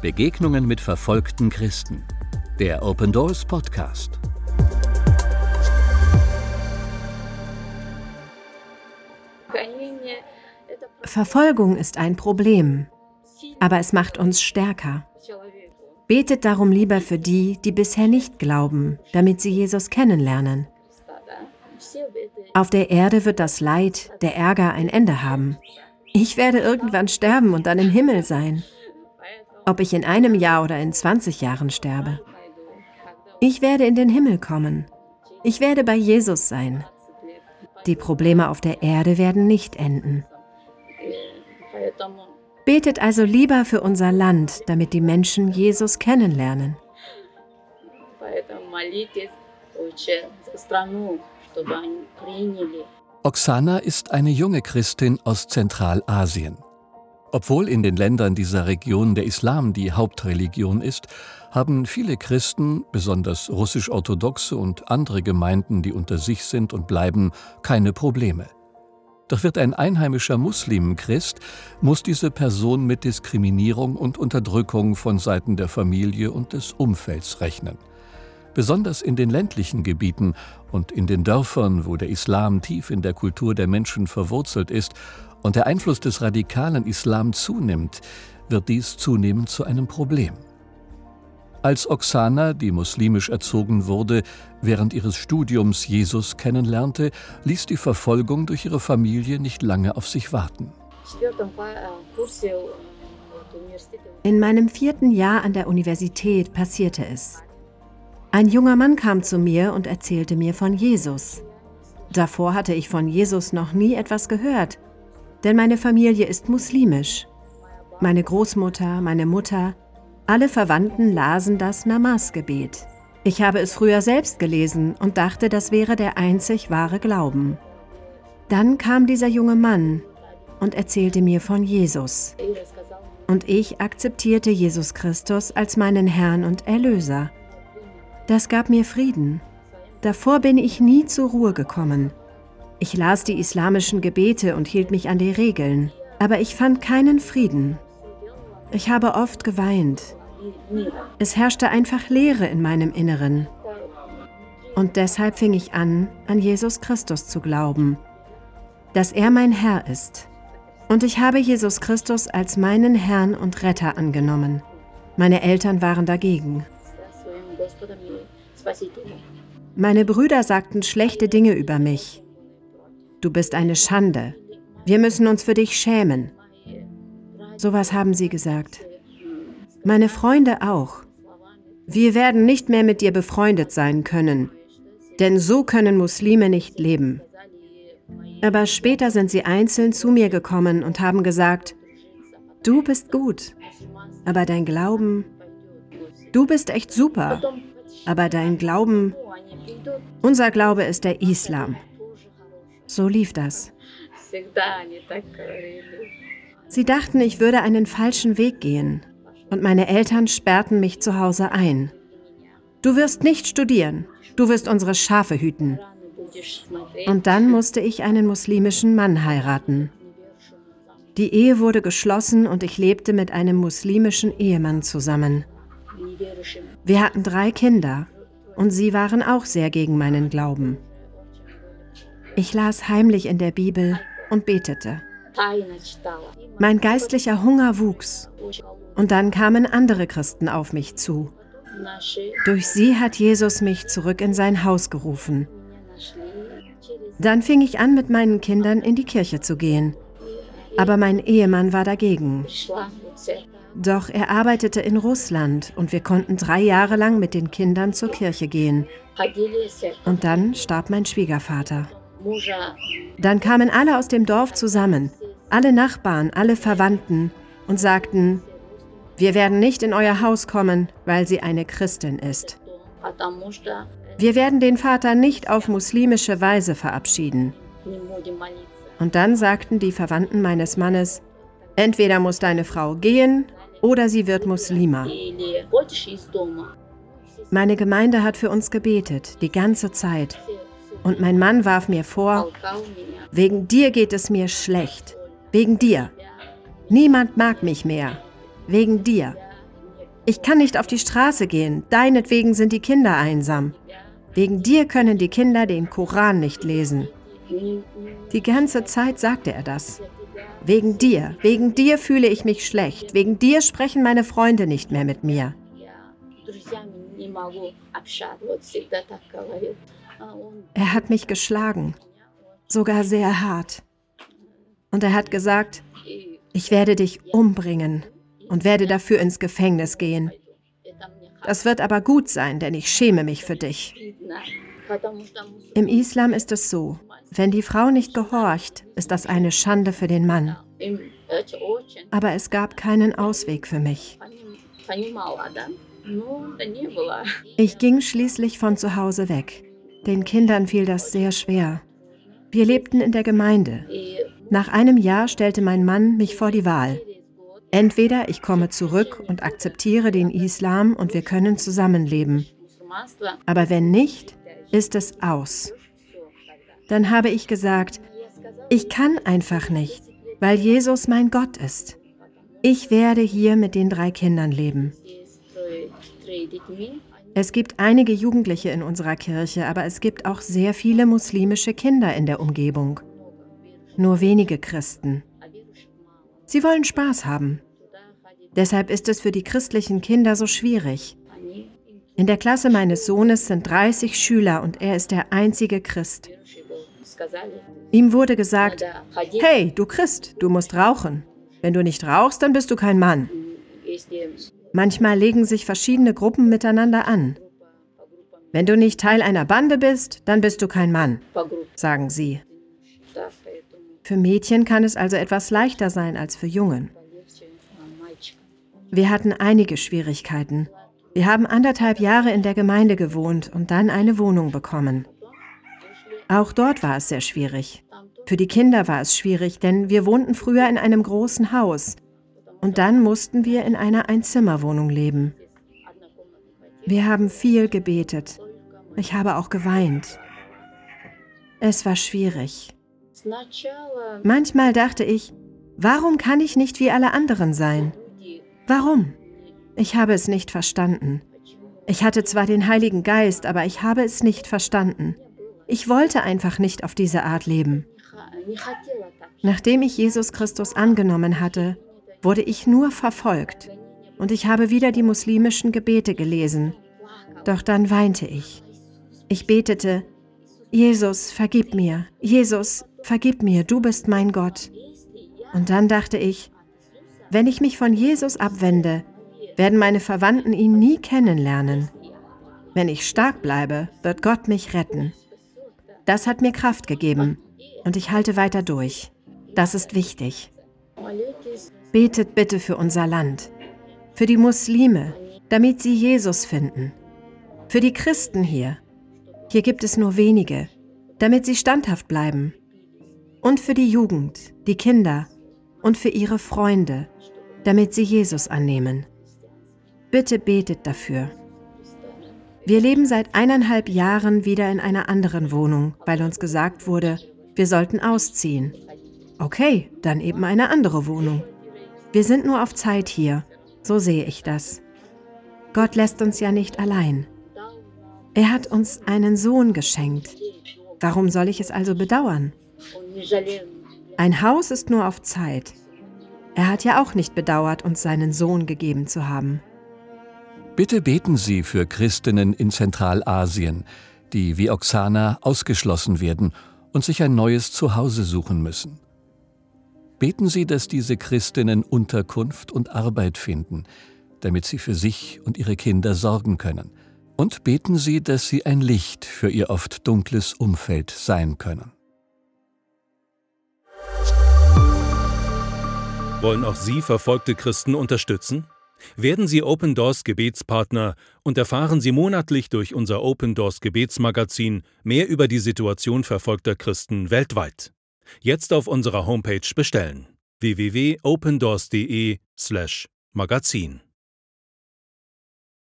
Begegnungen mit verfolgten Christen. Der Open Doors Podcast. Verfolgung ist ein Problem, aber es macht uns stärker. Betet darum lieber für die, die bisher nicht glauben, damit sie Jesus kennenlernen. Auf der Erde wird das Leid, der Ärger ein Ende haben. Ich werde irgendwann sterben und dann im Himmel sein. Ob ich in einem Jahr oder in 20 Jahren sterbe. Ich werde in den Himmel kommen. Ich werde bei Jesus sein. Die Probleme auf der Erde werden nicht enden. Betet also lieber für unser Land, damit die Menschen Jesus kennenlernen. Oksana ist eine junge Christin aus Zentralasien. Obwohl in den Ländern dieser Region der Islam die Hauptreligion ist, haben viele Christen, besonders russisch-orthodoxe und andere Gemeinden, die unter sich sind und bleiben, keine Probleme. Doch wird ein einheimischer Muslim Christ, muss diese Person mit Diskriminierung und Unterdrückung von Seiten der Familie und des Umfelds rechnen. Besonders in den ländlichen Gebieten und in den Dörfern, wo der Islam tief in der Kultur der Menschen verwurzelt ist und der Einfluss des radikalen Islam zunimmt, wird dies zunehmend zu einem Problem. Als Oksana, die muslimisch erzogen wurde, während ihres Studiums Jesus kennenlernte, ließ die Verfolgung durch ihre Familie nicht lange auf sich warten. In meinem vierten Jahr an der Universität passierte es. Ein junger Mann kam zu mir und erzählte mir von Jesus. Davor hatte ich von Jesus noch nie etwas gehört, denn meine Familie ist muslimisch. Meine Großmutter, meine Mutter, alle Verwandten lasen das Namas-Gebet. Ich habe es früher selbst gelesen und dachte, das wäre der einzig wahre Glauben. Dann kam dieser junge Mann und erzählte mir von Jesus. Und ich akzeptierte Jesus Christus als meinen Herrn und Erlöser. Das gab mir Frieden. Davor bin ich nie zur Ruhe gekommen. Ich las die islamischen Gebete und hielt mich an die Regeln, aber ich fand keinen Frieden. Ich habe oft geweint. Es herrschte einfach Leere in meinem Inneren. Und deshalb fing ich an, an Jesus Christus zu glauben, dass er mein Herr ist. Und ich habe Jesus Christus als meinen Herrn und Retter angenommen. Meine Eltern waren dagegen. Meine Brüder sagten schlechte Dinge über mich. Du bist eine Schande. Wir müssen uns für dich schämen. Sowas haben sie gesagt. Meine Freunde auch. Wir werden nicht mehr mit dir befreundet sein können, denn so können Muslime nicht leben. Aber später sind sie einzeln zu mir gekommen und haben gesagt, du bist gut, aber dein Glauben, du bist echt super, aber dein Glauben, unser Glaube ist der Islam. So lief das. Sie dachten, ich würde einen falschen Weg gehen, und meine Eltern sperrten mich zu Hause ein. Du wirst nicht studieren, du wirst unsere Schafe hüten. Und dann musste ich einen muslimischen Mann heiraten. Die Ehe wurde geschlossen und ich lebte mit einem muslimischen Ehemann zusammen. Wir hatten drei Kinder und sie waren auch sehr gegen meinen Glauben. Ich las heimlich in der Bibel und betete. Mein geistlicher Hunger wuchs und dann kamen andere Christen auf mich zu. Durch sie hat Jesus mich zurück in sein Haus gerufen. Dann fing ich an, mit meinen Kindern in die Kirche zu gehen. Aber mein Ehemann war dagegen. Doch er arbeitete in Russland und wir konnten drei Jahre lang mit den Kindern zur Kirche gehen. Und dann starb mein Schwiegervater. Dann kamen alle aus dem Dorf zusammen, alle Nachbarn, alle Verwandten und sagten, wir werden nicht in euer Haus kommen, weil sie eine Christin ist. Wir werden den Vater nicht auf muslimische Weise verabschieden. Und dann sagten die Verwandten meines Mannes, entweder muss deine Frau gehen oder sie wird Muslima. Meine Gemeinde hat für uns gebetet, die ganze Zeit. Und mein Mann warf mir vor, wegen dir geht es mir schlecht. Wegen dir. Niemand mag mich mehr. Wegen dir. Ich kann nicht auf die Straße gehen, deinetwegen sind die Kinder einsam. Wegen dir können die Kinder den Koran nicht lesen. Die ganze Zeit sagte er das. Wegen dir, wegen dir fühle ich mich schlecht, wegen dir sprechen meine Freunde nicht mehr mit mir. Er hat mich geschlagen, sogar sehr hart. Und er hat gesagt, ich werde dich umbringen und werde dafür ins Gefängnis gehen. Das wird aber gut sein, denn ich schäme mich für dich. Im Islam ist es so, wenn die Frau nicht gehorcht, ist das eine Schande für den Mann. Aber es gab keinen Ausweg für mich. Ich ging schließlich von zu Hause weg. Den Kindern fiel das sehr schwer. Wir lebten in der Gemeinde. Nach einem Jahr stellte mein Mann mich vor die Wahl. Entweder ich komme zurück und akzeptiere den Islam und wir können zusammenleben. Aber wenn nicht, ist es aus. Dann habe ich gesagt, ich kann einfach nicht, weil Jesus mein Gott ist. Ich werde hier mit den drei Kindern leben. Es gibt einige Jugendliche in unserer Kirche, aber es gibt auch sehr viele muslimische Kinder in der Umgebung. Nur wenige Christen. Sie wollen Spaß haben. Deshalb ist es für die christlichen Kinder so schwierig. In der Klasse meines Sohnes sind 30 Schüler und er ist der einzige Christ. Ihm wurde gesagt, hey, du Christ, du musst rauchen. Wenn du nicht rauchst, dann bist du kein Mann. Manchmal legen sich verschiedene Gruppen miteinander an. Wenn du nicht Teil einer Bande bist, dann bist du kein Mann, sagen sie. Für Mädchen kann es also etwas leichter sein als für Jungen. Wir hatten einige Schwierigkeiten. Wir haben anderthalb Jahre in der Gemeinde gewohnt und dann eine Wohnung bekommen. Auch dort war es sehr schwierig. Für die Kinder war es schwierig, denn wir wohnten früher in einem großen Haus und dann mussten wir in einer Einzimmerwohnung leben. Wir haben viel gebetet. Ich habe auch geweint. Es war schwierig. Manchmal dachte ich, warum kann ich nicht wie alle anderen sein? Warum? Ich habe es nicht verstanden. Ich hatte zwar den Heiligen Geist, aber ich habe es nicht verstanden. Ich wollte einfach nicht auf diese Art leben. Nachdem ich Jesus Christus angenommen hatte, wurde ich nur verfolgt und ich habe wieder die muslimischen Gebete gelesen. Doch dann weinte ich. Ich betete, Jesus, vergib mir, Jesus, vergib mir, du bist mein Gott. Und dann dachte ich, wenn ich mich von Jesus abwende, werden meine Verwandten ihn nie kennenlernen. Wenn ich stark bleibe, wird Gott mich retten. Das hat mir Kraft gegeben und ich halte weiter durch. Das ist wichtig. Betet bitte für unser Land, für die Muslime, damit sie Jesus finden, für die Christen hier. Hier gibt es nur wenige, damit sie standhaft bleiben. Und für die Jugend, die Kinder und für ihre Freunde, damit sie Jesus annehmen. Bitte betet dafür. Wir leben seit eineinhalb Jahren wieder in einer anderen Wohnung, weil uns gesagt wurde, wir sollten ausziehen. Okay, dann eben eine andere Wohnung. Wir sind nur auf Zeit hier, so sehe ich das. Gott lässt uns ja nicht allein. Er hat uns einen Sohn geschenkt. Warum soll ich es also bedauern? Ein Haus ist nur auf Zeit. Er hat ja auch nicht bedauert, uns seinen Sohn gegeben zu haben. Bitte beten Sie für Christinnen in Zentralasien, die wie Oksana ausgeschlossen werden und sich ein neues Zuhause suchen müssen. Beten Sie, dass diese Christinnen Unterkunft und Arbeit finden, damit sie für sich und ihre Kinder sorgen können. Und beten Sie, dass sie ein Licht für ihr oft dunkles Umfeld sein können. Wollen auch Sie verfolgte Christen unterstützen? Werden Sie Open Doors Gebetspartner und erfahren Sie monatlich durch unser Open Doors Gebetsmagazin mehr über die Situation verfolgter Christen weltweit. Jetzt auf unserer Homepage bestellen. www.opendoors.de/magazin